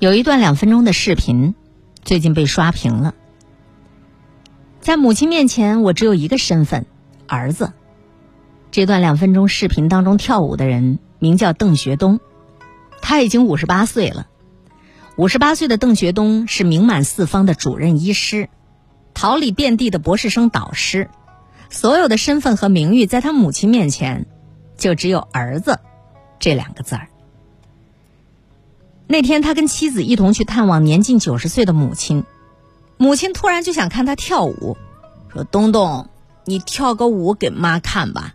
有一段两分钟的视频，最近被刷屏了。在母亲面前，我只有一个身份——儿子。这段两分钟视频当中跳舞的人名叫邓学东，他已经五十八岁了。五十八岁的邓学东是名满四方的主任医师，桃李遍地的博士生导师，所有的身份和名誉在他母亲面前，就只有儿子这两个字儿。那天他跟妻子一同去探望年近九十岁的母亲，母亲突然就想看他跳舞，说：“东东，你跳个舞给妈看吧。”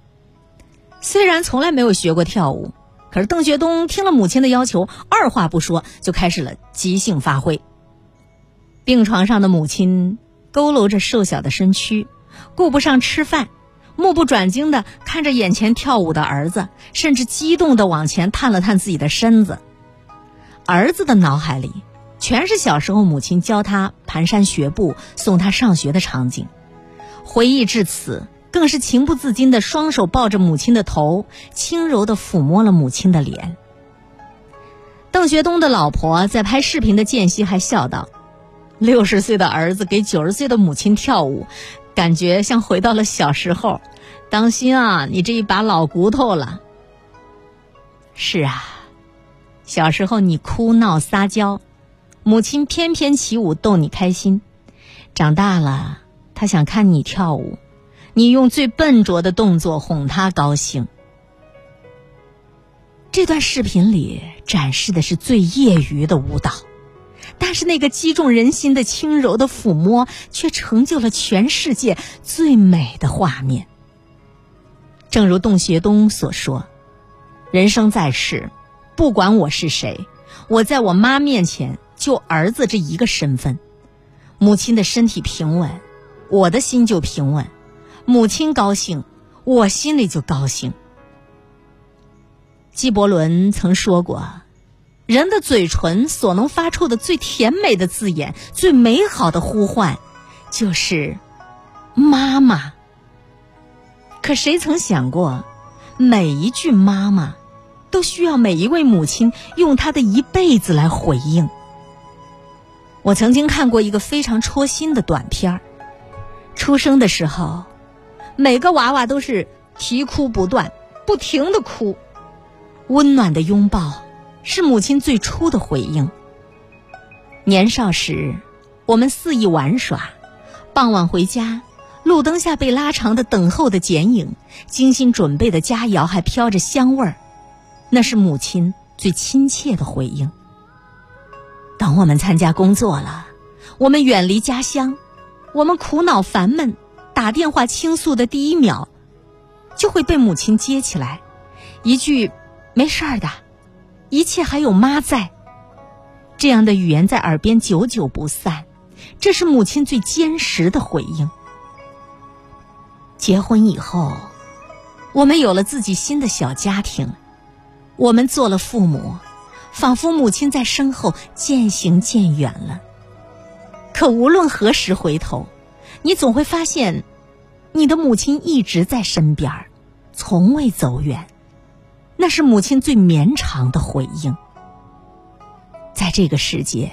虽然从来没有学过跳舞。可是邓学东听了母亲的要求，二话不说就开始了即兴发挥。病床上的母亲佝偻着瘦小的身躯，顾不上吃饭，目不转睛的看着眼前跳舞的儿子，甚至激动的往前探了探自己的身子。儿子的脑海里全是小时候母亲教他蹒跚学步、送他上学的场景，回忆至此。更是情不自禁的双手抱着母亲的头，轻柔的抚摸了母亲的脸。邓学东的老婆在拍视频的间隙还笑道：“六十岁的儿子给九十岁的母亲跳舞，感觉像回到了小时候。当心啊，你这一把老骨头了。”是啊，小时候你哭闹撒娇，母亲翩翩起舞逗你开心；长大了，他想看你跳舞。你用最笨拙的动作哄他高兴。这段视频里展示的是最业余的舞蹈，但是那个击中人心的轻柔的抚摸，却成就了全世界最美的画面。正如洞穴东所说：“人生在世，不管我是谁，我在我妈面前就儿子这一个身份。母亲的身体平稳，我的心就平稳。”母亲高兴，我心里就高兴。纪伯伦曾说过：“人的嘴唇所能发出的最甜美的字眼，最美好的呼唤，就是‘妈妈’。可谁曾想过，每一句‘妈妈’，都需要每一位母亲用她的一辈子来回应。我曾经看过一个非常戳心的短片儿，出生的时候。”每个娃娃都是啼哭不断，不停的哭。温暖的拥抱是母亲最初的回应。年少时，我们肆意玩耍，傍晚回家，路灯下被拉长的等候的剪影，精心准备的佳肴还飘着香味儿，那是母亲最亲切的回应。等我们参加工作了，我们远离家乡，我们苦恼烦闷。打电话倾诉的第一秒，就会被母亲接起来，一句“没事儿的，一切还有妈在”，这样的语言在耳边久久不散，这是母亲最坚实的回应。结婚以后，我们有了自己新的小家庭，我们做了父母，仿佛母亲在身后渐行渐远了。可无论何时回头。你总会发现，你的母亲一直在身边儿从未走远。那是母亲最绵长的回应。在这个世界，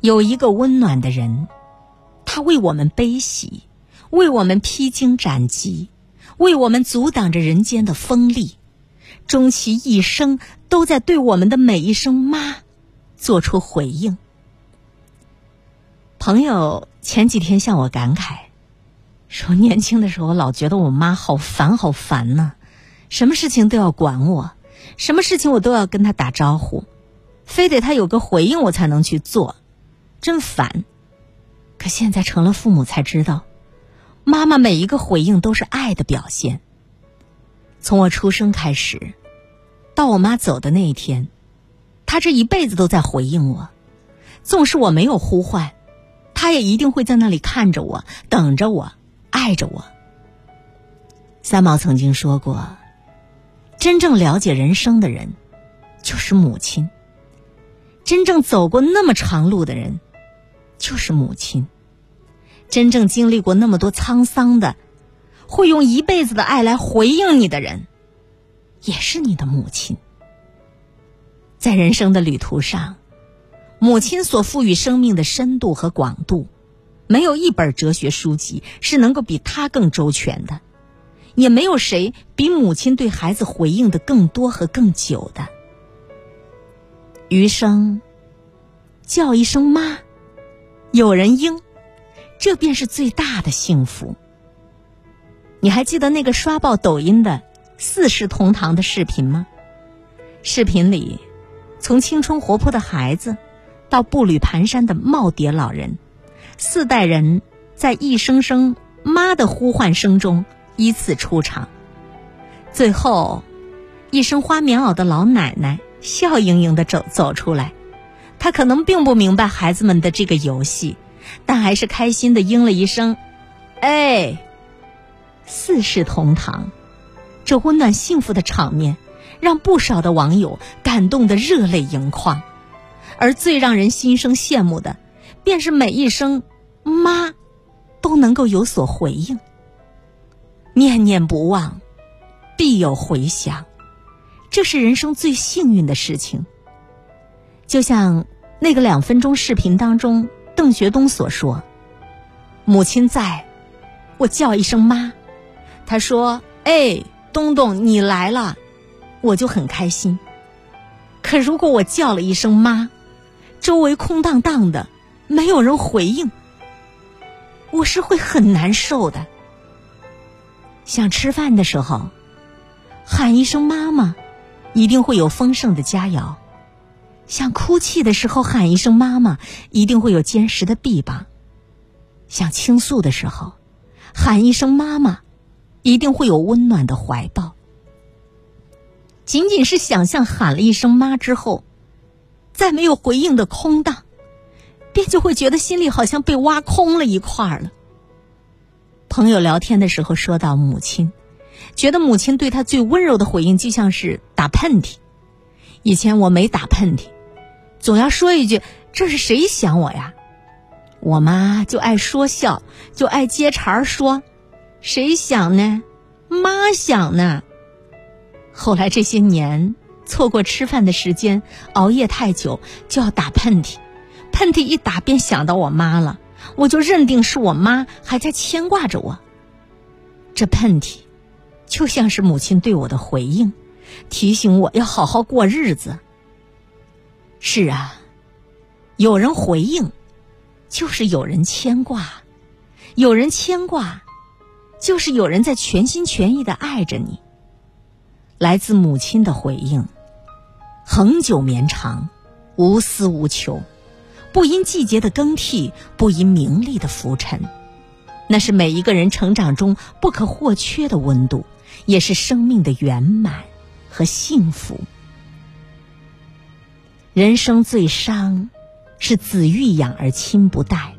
有一个温暖的人，他为我们悲喜，为我们披荆斩棘，为我们阻挡着人间的锋利，终其一生都在对我们的每一声“妈”做出回应。朋友前几天向我感慨，说年轻的时候老觉得我妈好烦好烦呢，什么事情都要管我，什么事情我都要跟她打招呼，非得她有个回应我才能去做，真烦。可现在成了父母才知道，妈妈每一个回应都是爱的表现。从我出生开始，到我妈走的那一天，她这一辈子都在回应我，纵使我没有呼唤。她也一定会在那里看着我，等着我，爱着我。三毛曾经说过：“真正了解人生的人，就是母亲；真正走过那么长路的人，就是母亲；真正经历过那么多沧桑的，会用一辈子的爱来回应你的人，也是你的母亲。”在人生的旅途上。母亲所赋予生命的深度和广度，没有一本哲学书籍是能够比她更周全的，也没有谁比母亲对孩子回应的更多和更久的。余生，叫一声妈，有人应，这便是最大的幸福。你还记得那个刷爆抖音的四世同堂的视频吗？视频里，从青春活泼的孩子。到步履蹒跚的耄耋老人，四代人在一声声妈的呼唤声中依次出场。最后，一身花棉袄的老奶奶笑盈盈的走走出来。她可能并不明白孩子们的这个游戏，但还是开心的应了一声：“哎。”四世同堂，这温暖幸福的场面，让不少的网友感动得热泪盈眶。而最让人心生羡慕的，便是每一声“妈”，都能够有所回应。念念不忘，必有回响，这是人生最幸运的事情。就像那个两分钟视频当中，邓学东所说：“母亲在，我叫一声妈，他说：‘哎，东东你来了’，我就很开心。可如果我叫了一声妈，”周围空荡荡的，没有人回应，我是会很难受的。想吃饭的时候，喊一声“妈妈”，一定会有丰盛的佳肴；想哭泣的时候，喊一声“妈妈”，一定会有坚实的臂膀；想倾诉的时候，喊一声“妈妈”，一定会有温暖的怀抱。仅仅是想象喊了一声“妈”之后。再没有回应的空荡，便就会觉得心里好像被挖空了一块儿了。朋友聊天的时候说到母亲，觉得母亲对他最温柔的回应就像是打喷嚏。以前我没打喷嚏，总要说一句：“这是谁想我呀？”我妈就爱说笑，就爱接茬儿说：“谁想呢？妈想呢。”后来这些年。错过吃饭的时间，熬夜太久就要打喷嚏，喷嚏一打便想到我妈了，我就认定是我妈还在牵挂着我。这喷嚏，就像是母亲对我的回应，提醒我要好好过日子。是啊，有人回应，就是有人牵挂；有人牵挂，就是有人在全心全意的爱着你。来自母亲的回应。恒久绵长，无私无求，不因季节的更替，不因名利的浮沉，那是每一个人成长中不可或缺的温度，也是生命的圆满和幸福。人生最伤，是子欲养而亲不待。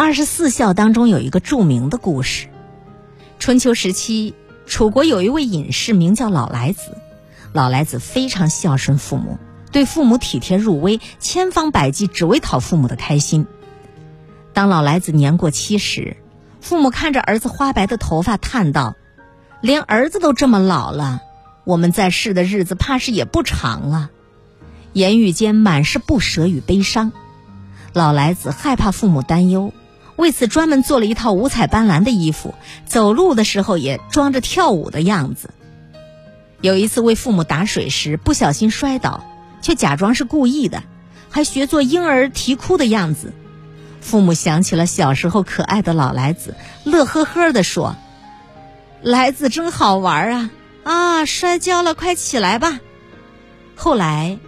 二十四孝当中有一个著名的故事：春秋时期，楚国有一位隐士，名叫老来子。老来子非常孝顺父母，对父母体贴入微，千方百计只为讨父母的开心。当老来子年过七十，父母看着儿子花白的头发，叹道：“连儿子都这么老了，我们在世的日子怕是也不长了。”言语间满是不舍与悲伤。老来子害怕父母担忧，为此专门做了一套五彩斑斓的衣服，走路的时候也装着跳舞的样子。有一次为父母打水时不小心摔倒，却假装是故意的，还学做婴儿啼哭的样子。父母想起了小时候可爱的老来子，乐呵呵地说：“来子真好玩啊！啊，摔跤了，快起来吧。”后来，“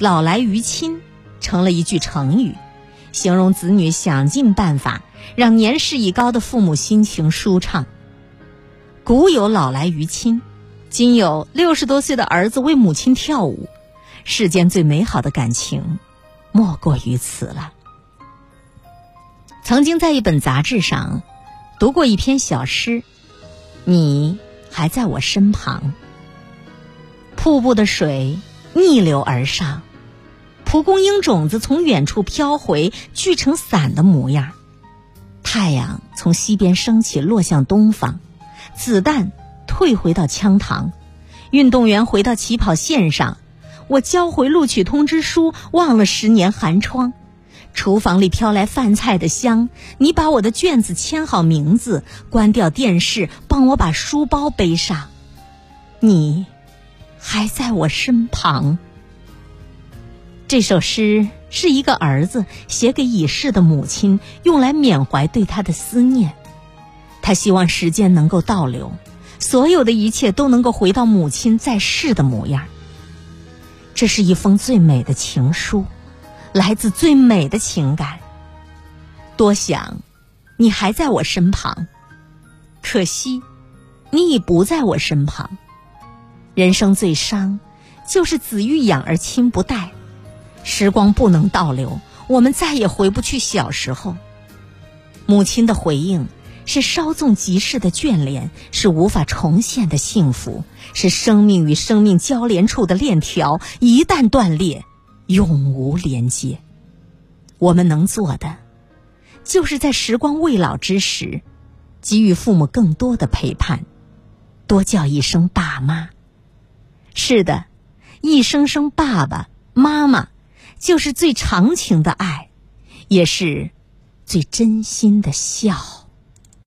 老来于亲”成了一句成语，形容子女想尽办法让年事已高的父母心情舒畅。古有“老来于亲”。今有六十多岁的儿子为母亲跳舞，世间最美好的感情，莫过于此了。曾经在一本杂志上读过一篇小诗：“你还在我身旁。”瀑布的水逆流而上，蒲公英种子从远处飘回，聚成伞的模样。太阳从西边升起，落向东方。子弹。退回到枪膛，运动员回到起跑线上，我交回录取通知书，忘了十年寒窗。厨房里飘来饭菜的香，你把我的卷子签好名字，关掉电视，帮我把书包背上。你还在我身旁。这首诗是一个儿子写给已逝的母亲，用来缅怀对他的思念。他希望时间能够倒流，所有的一切都能够回到母亲在世的模样。这是一封最美的情书。来自最美的情感。多想，你还在我身旁，可惜，你已不在我身旁。人生最伤，就是子欲养而亲不待。时光不能倒流，我们再也回不去小时候。母亲的回应是稍纵即逝的眷恋，是无法重现的幸福，是生命与生命交连处的链条，一旦断裂。永无连接。我们能做的，就是在时光未老之时，给予父母更多的陪伴，多叫一声爸妈。是的，一声声爸爸妈妈，就是最长情的爱，也是最真心的笑。